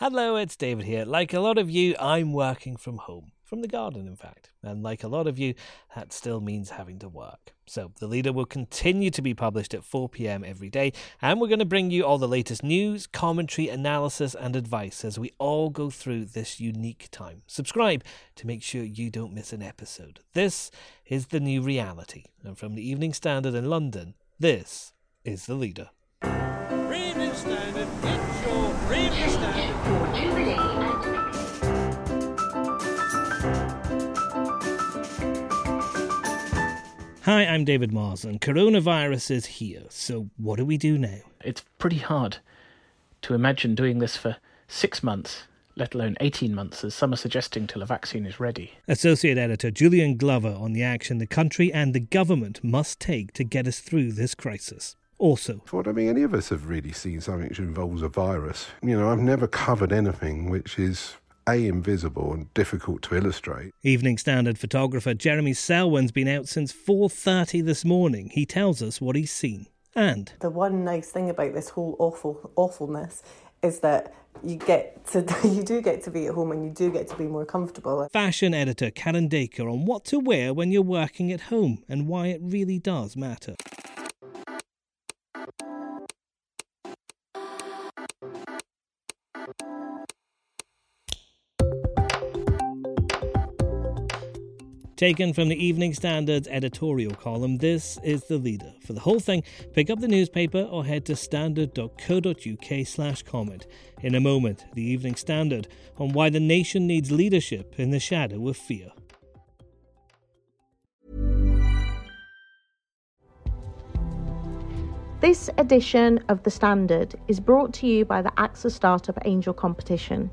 Hello, it's David here. Like a lot of you, I'm working from home. From the garden, in fact. And like a lot of you, that still means having to work. So, The Leader will continue to be published at 4 pm every day, and we're going to bring you all the latest news, commentary, analysis, and advice as we all go through this unique time. Subscribe to make sure you don't miss an episode. This is the new reality. And from the Evening Standard in London, this is The Leader. Hi, I'm David Mars, and coronavirus is here. So, what do we do now? It's pretty hard to imagine doing this for six months, let alone 18 months, as some are suggesting till a vaccine is ready. Associate Editor Julian Glover on the action the country and the government must take to get us through this crisis. Also, I don't think any of us have really seen something which involves a virus. You know, I've never covered anything which is A, invisible and difficult to illustrate. Evening Standard photographer Jeremy Selwyn's been out since 4:30 this morning. He tells us what he's seen. And The one nice thing about this whole awful awfulness is that you get to you do get to be at home and you do get to be more comfortable. fashion editor Karen Dacre on what to wear when you're working at home and why it really does matter. Taken from the Evening Standard's editorial column, this is the leader. For the whole thing, pick up the newspaper or head to standard.co.uk slash comment. In a moment, the Evening Standard on why the nation needs leadership in the shadow of fear. This edition of The Standard is brought to you by the AXA Startup Angel Competition.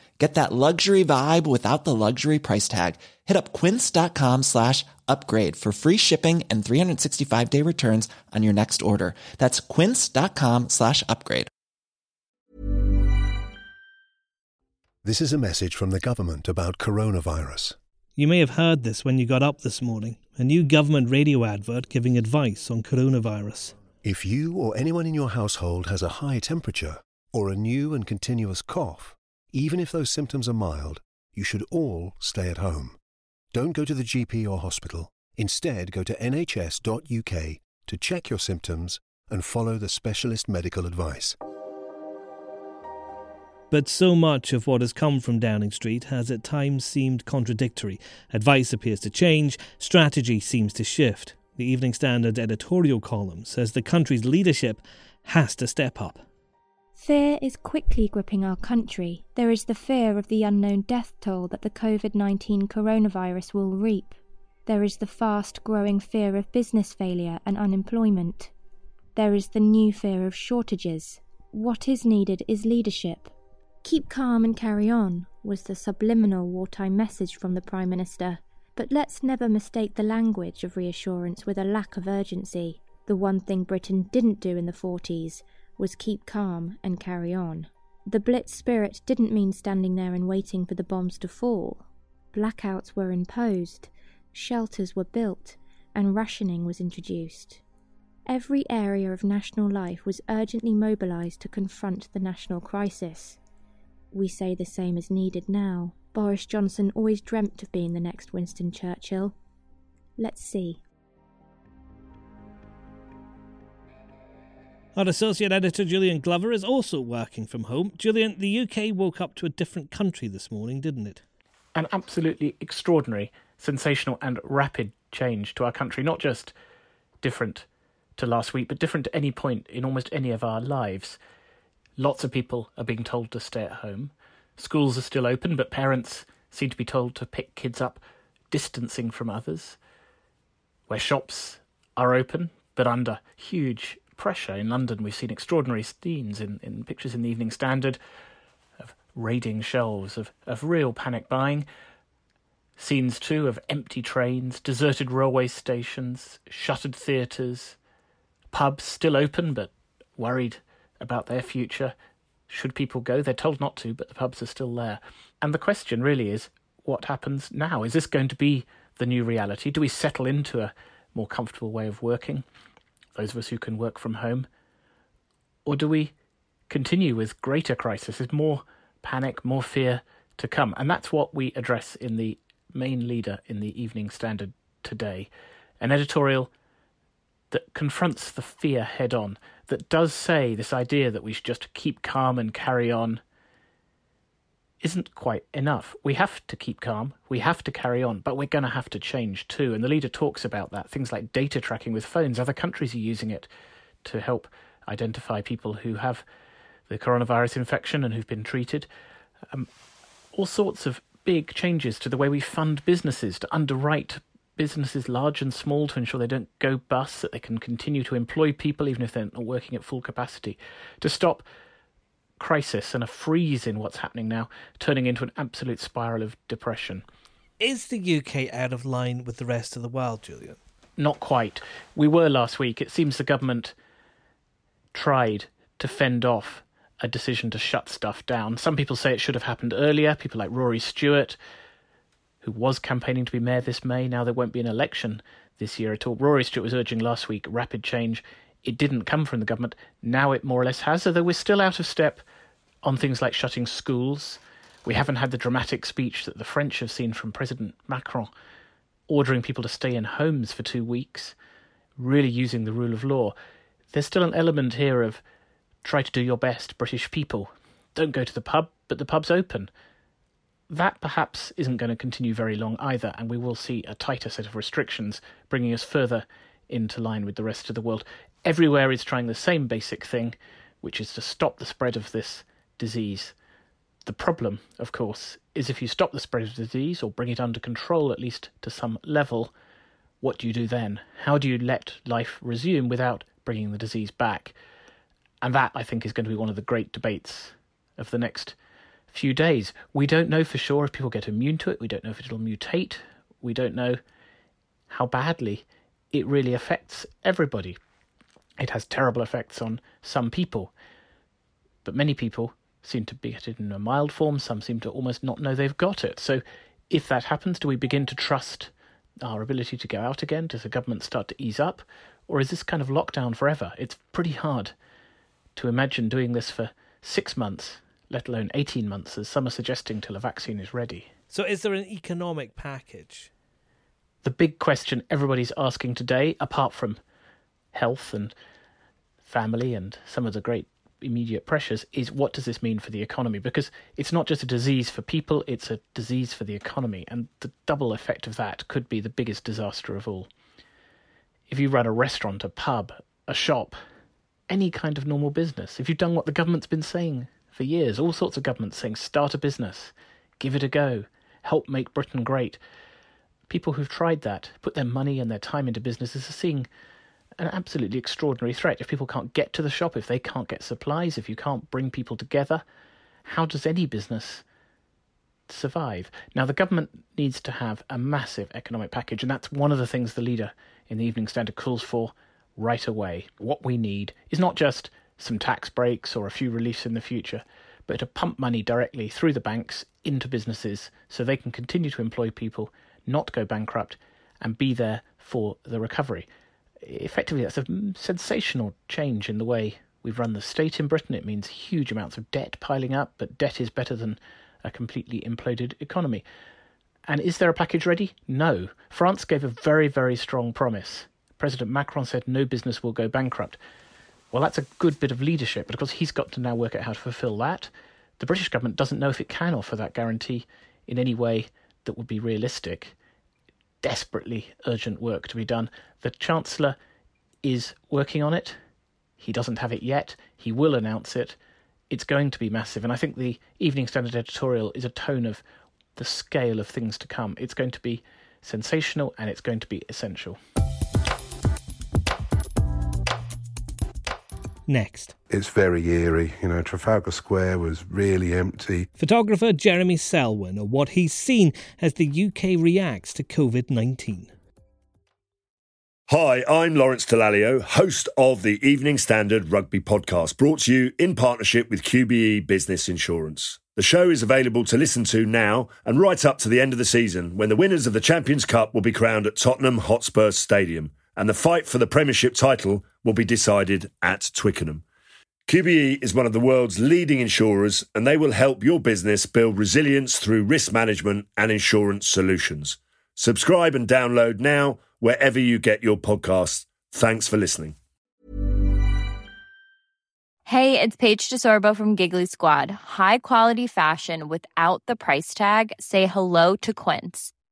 Get that luxury vibe without the luxury price tag. Hit up quince.com slash upgrade for free shipping and 365 day returns on your next order. That's quince.com slash upgrade. This is a message from the government about coronavirus. You may have heard this when you got up this morning a new government radio advert giving advice on coronavirus. If you or anyone in your household has a high temperature or a new and continuous cough, even if those symptoms are mild, you should all stay at home. Don't go to the GP or hospital. Instead, go to nhs.uk to check your symptoms and follow the specialist medical advice. But so much of what has come from Downing Street has at times seemed contradictory. Advice appears to change, strategy seems to shift. The Evening Standard editorial column says the country's leadership has to step up. Fear is quickly gripping our country. There is the fear of the unknown death toll that the COVID 19 coronavirus will reap. There is the fast growing fear of business failure and unemployment. There is the new fear of shortages. What is needed is leadership. Keep calm and carry on, was the subliminal wartime message from the Prime Minister. But let's never mistake the language of reassurance with a lack of urgency. The one thing Britain didn't do in the 40s was keep calm and carry on. The Blitz spirit didn't mean standing there and waiting for the bombs to fall. Blackouts were imposed, shelters were built, and rationing was introduced. Every area of national life was urgently mobilised to confront the national crisis. We say the same is needed now. Boris Johnson always dreamt of being the next Winston Churchill. Let's see. Our associate editor Julian Glover is also working from home. Julian, the UK woke up to a different country this morning, didn't it? An absolutely extraordinary sensational and rapid change to our country, not just different to last week, but different to any point in almost any of our lives. Lots of people are being told to stay at home. Schools are still open, but parents seem to be told to pick kids up distancing from others. Where shops are open, but under huge pressure. In London, we've seen extraordinary scenes in, in pictures in the Evening Standard of raiding shelves, of, of real panic buying. Scenes too of empty trains, deserted railway stations, shuttered theatres, pubs still open but worried about their future. Should people go? They're told not to, but the pubs are still there. And the question really is what happens now? Is this going to be the new reality? Do we settle into a more comfortable way of working? Those of us who can work from home? Or do we continue with greater crisis, more panic, more fear to come? And that's what we address in the main leader in the Evening Standard today. An editorial that confronts the fear head on, that does say this idea that we should just keep calm and carry on isn't quite enough. We have to keep calm, we have to carry on, but we're going to have to change too. And the leader talks about that things like data tracking with phones. Other countries are using it to help identify people who have the coronavirus infection and who've been treated. Um, all sorts of big changes to the way we fund businesses, to underwrite businesses large and small to ensure they don't go bust, that they can continue to employ people even if they're not working at full capacity, to stop crisis and a freeze in what's happening now, turning into an absolute spiral of depression. Is the UK out of line with the rest of the world, Julian? Not quite. We were last week. It seems the government tried to fend off a decision to shut stuff down. Some people say it should have happened earlier. People like Rory Stewart, who was campaigning to be mayor this May. Now there won't be an election this year at all. Rory Stewart was urging last week rapid change. It didn't come from the government. Now it more or less has, although we're still out of step on things like shutting schools. We haven't had the dramatic speech that the French have seen from President Macron, ordering people to stay in homes for two weeks, really using the rule of law. There's still an element here of try to do your best, British people. Don't go to the pub, but the pub's open. That perhaps isn't going to continue very long either, and we will see a tighter set of restrictions bringing us further into line with the rest of the world. Everywhere is trying the same basic thing, which is to stop the spread of this disease. The problem, of course, is if you stop the spread of the disease or bring it under control at least to some level, what do you do then? How do you let life resume without bringing the disease back? And that, I think, is going to be one of the great debates of the next few days. We don't know for sure if people get immune to it. We don't know if it'll mutate. We don't know how badly it really affects everybody. It has terrible effects on some people, but many people seem to be it in a mild form. Some seem to almost not know they've got it. So, if that happens, do we begin to trust our ability to go out again? Does the government start to ease up? Or is this kind of lockdown forever? It's pretty hard to imagine doing this for six months, let alone 18 months, as some are suggesting, till a vaccine is ready. So, is there an economic package? The big question everybody's asking today, apart from health and family and some of the great immediate pressures, is what does this mean for the economy? Because it's not just a disease for people, it's a disease for the economy. And the double effect of that could be the biggest disaster of all. If you run a restaurant, a pub, a shop, any kind of normal business, if you've done what the government's been saying for years, all sorts of governments saying start a business, give it a go, help make Britain great. People who've tried that, put their money and their time into businesses, are seeing an absolutely extraordinary threat. If people can't get to the shop, if they can't get supplies, if you can't bring people together, how does any business survive? Now, the government needs to have a massive economic package, and that's one of the things the leader in the Evening Standard calls for right away. What we need is not just some tax breaks or a few reliefs in the future, but to pump money directly through the banks into businesses so they can continue to employ people, not go bankrupt, and be there for the recovery effectively that's a sensational change in the way we've run the state in Britain. It means huge amounts of debt piling up, but debt is better than a completely imploded economy. And is there a package ready? No. France gave a very, very strong promise. President Macron said no business will go bankrupt. Well, that's a good bit of leadership, but of course he's got to now work out how to fulfil that. The British government doesn't know if it can offer that guarantee in any way that would be realistic desperately urgent work to be done. The Chancellor is working on it. He doesn't have it yet. He will announce it. It's going to be massive. And I think the Evening Standard editorial is a tone of the scale of things to come. It's going to be sensational and it's going to be essential. Next. It's very eerie. You know, Trafalgar Square was really empty. Photographer Jeremy Selwyn of what he's seen as the UK reacts to COVID 19. Hi, I'm Lawrence Dallaglio, host of the Evening Standard Rugby Podcast, brought to you in partnership with QBE Business Insurance. The show is available to listen to now and right up to the end of the season when the winners of the Champions Cup will be crowned at Tottenham Hotspur Stadium and the fight for the Premiership title will be decided at Twickenham. QBE is one of the world's leading insurers and they will help your business build resilience through risk management and insurance solutions. Subscribe and download now wherever you get your podcasts. Thanks for listening. Hey, it's Paige DeSorbo from Giggly Squad. High quality fashion without the price tag. Say hello to Quince.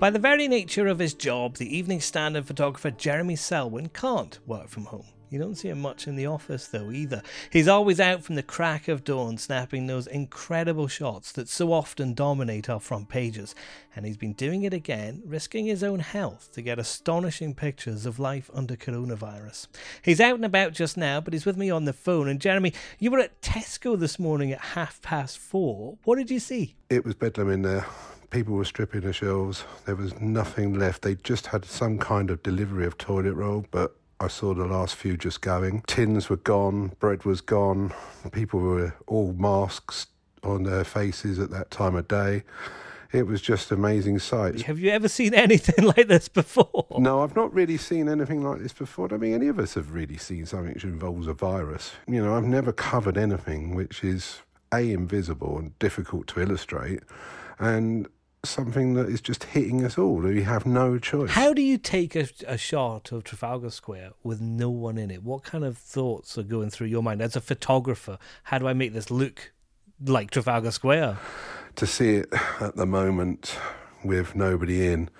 By the very nature of his job, the Evening Standard photographer Jeremy Selwyn can't work from home. You don't see him much in the office, though, either. He's always out from the crack of dawn, snapping those incredible shots that so often dominate our front pages. And he's been doing it again, risking his own health to get astonishing pictures of life under coronavirus. He's out and about just now, but he's with me on the phone. And Jeremy, you were at Tesco this morning at half past four. What did you see? It was bedlam in there. People were stripping the shelves. There was nothing left. They just had some kind of delivery of toilet roll, but I saw the last few just going. Tins were gone, bread was gone. People were all masks on their faces at that time of day. It was just amazing sight. Have you ever seen anything like this before? No, I've not really seen anything like this before. I don't any of us have really seen something which involves a virus. You know, I've never covered anything which is A, invisible and difficult to illustrate, and something that is just hitting us all. We have no choice. How do you take a, a shot of Trafalgar Square with no one in it? What kind of thoughts are going through your mind as a photographer? How do I make this look like Trafalgar Square? To see it at the moment with nobody in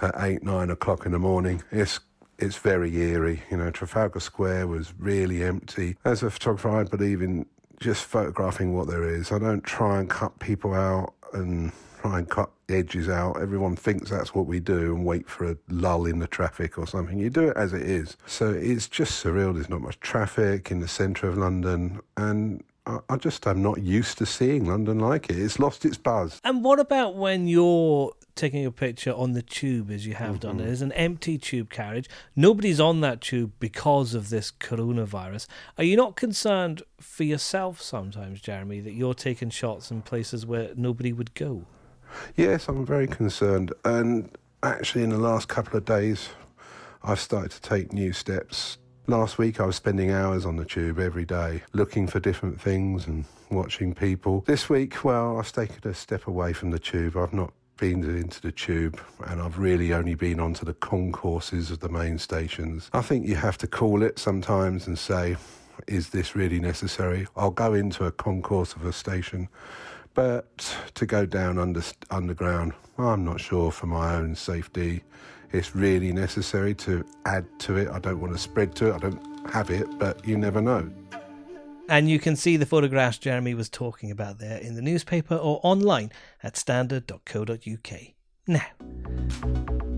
at eight, nine o'clock in the morning, it's it's very eerie. You know, Trafalgar Square was really empty. As a photographer, I believe in just photographing what there is. I don't try and cut people out and try and cut edges out. Everyone thinks that's what we do and wait for a lull in the traffic or something. You do it as it is. So it's just surreal. There's not much traffic in the centre of London. And I, just am not used to seeing London like it. It's lost its buzz. And what about when you're taking a picture on the tube as you have done? Mhm. There's an empty tube carriage. Nobody's on that tube because of this coronavirus. Are you not concerned for yourself sometimes, Jeremy, that you're taking shots in places where nobody would go? Yes, I'm very concerned. And actually, in the last couple of days, I've started to take new steps. Last week, I was spending hours on the tube every day, looking for different things and watching people. This week, well, I've taken a step away from the tube. I've not been into the tube and I've really only been onto the concourses of the main stations. I think you have to call it sometimes and say, is this really necessary? I'll go into a concourse of a station, but to go down under, underground, I'm not sure for my own safety it's really necessary to add to it. I don't want to spread to it. I don't have it, but you never know. And you can see the photographs Jeremy was talking about there in the newspaper or online at standard.co.uk. Now,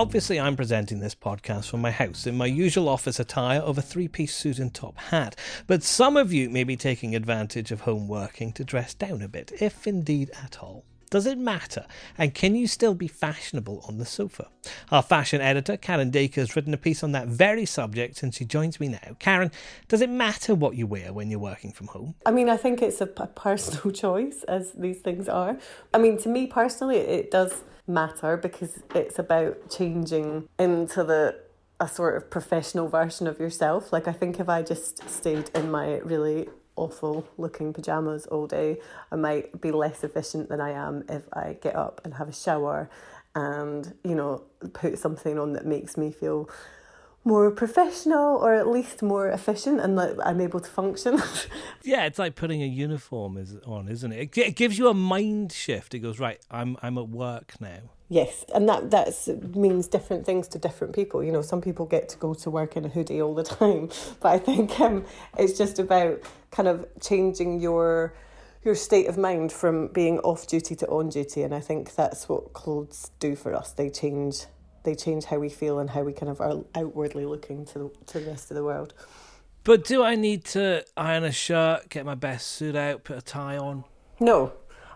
obviously, I'm presenting this podcast from my house in my usual office attire of a three piece suit and top hat, but some of you may be taking advantage of home working to dress down a bit, if indeed at all. Does it matter? And can you still be fashionable on the sofa? Our fashion editor, Karen Dacre, has written a piece on that very subject and she joins me now. Karen, does it matter what you wear when you're working from home? I mean, I think it's a, personal choice, as these things are. I mean, to me personally, it does matter because it's about changing into the a sort of professional version of yourself. Like I think if I just stayed in my really awful looking pajamas all day, I might be less efficient than I am if I get up and have a shower and, you know, put something on that makes me feel more professional or at least more efficient and like I'm able to function. yeah, it's like putting a uniform is on, isn't it? It gives you a mind shift. It goes, right, I'm I'm at work now. Yes, and that that's means different things to different people. You know, some people get to go to work in a hoodie all the time, but I think um, it's just about kind of changing your your state of mind from being off duty to on duty, and I think that's what clothes do for us. They change they change how we feel and how we kind of are outwardly looking to the, to the rest of the world. But do I need to iron a shirt, get my best suit out, put a tie on? No.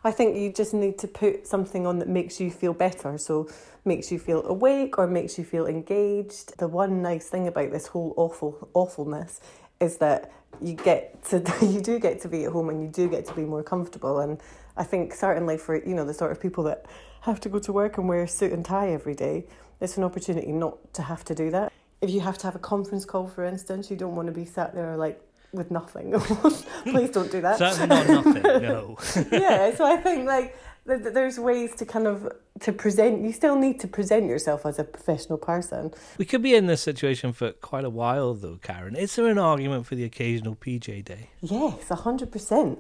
I think you just need to put something on that makes you feel better. So makes you feel awake or makes you feel engaged. The one nice thing about this whole awful awfulness is that you get to you do get to be at home and you do get to be more comfortable and I think certainly for you know the sort of people that have to go to work and wear a suit and tie every day it's an opportunity not to have to do that. If you have to have a conference call, for instance, you don't want to be sat there like with nothing. Please don't do that. Certainly not nothing. No. yeah, so I think like there's ways to kind of to present you still need to present yourself as a professional person. We could be in this situation for quite a while though karen. Is there an argument for the occasional pj day? Yes 100%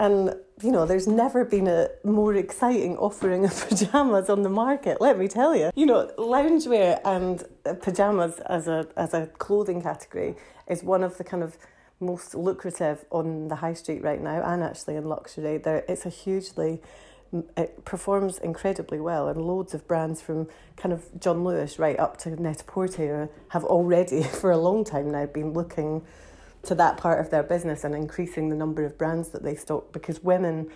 and you know there's never been a more exciting offering of pajamas on the market let me tell you. You know loungewear and uh, pajamas as a as a clothing category is one of the kind of most lucrative on the high street right now and actually in luxury. There it's a hugely it performs incredibly well, and loads of brands from kind of John Lewis right up to Net-a-Porter have already, for a long time now, been looking to that part of their business and increasing the number of brands that they stock because women,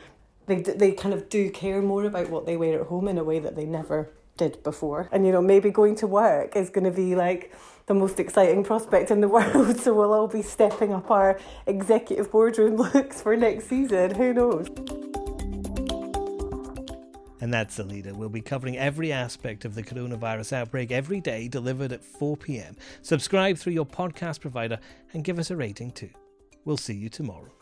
they they kind of do care more about what they wear at home in a way that they never did before. And you know, maybe going to work is going to be like the most exciting prospect in the world. So we'll all be stepping up our executive boardroom looks for next season. Who knows? And that's the leader. We'll be covering every aspect of the coronavirus outbreak every day, delivered at 4 pm. Subscribe through your podcast provider and give us a rating too. We'll see you tomorrow.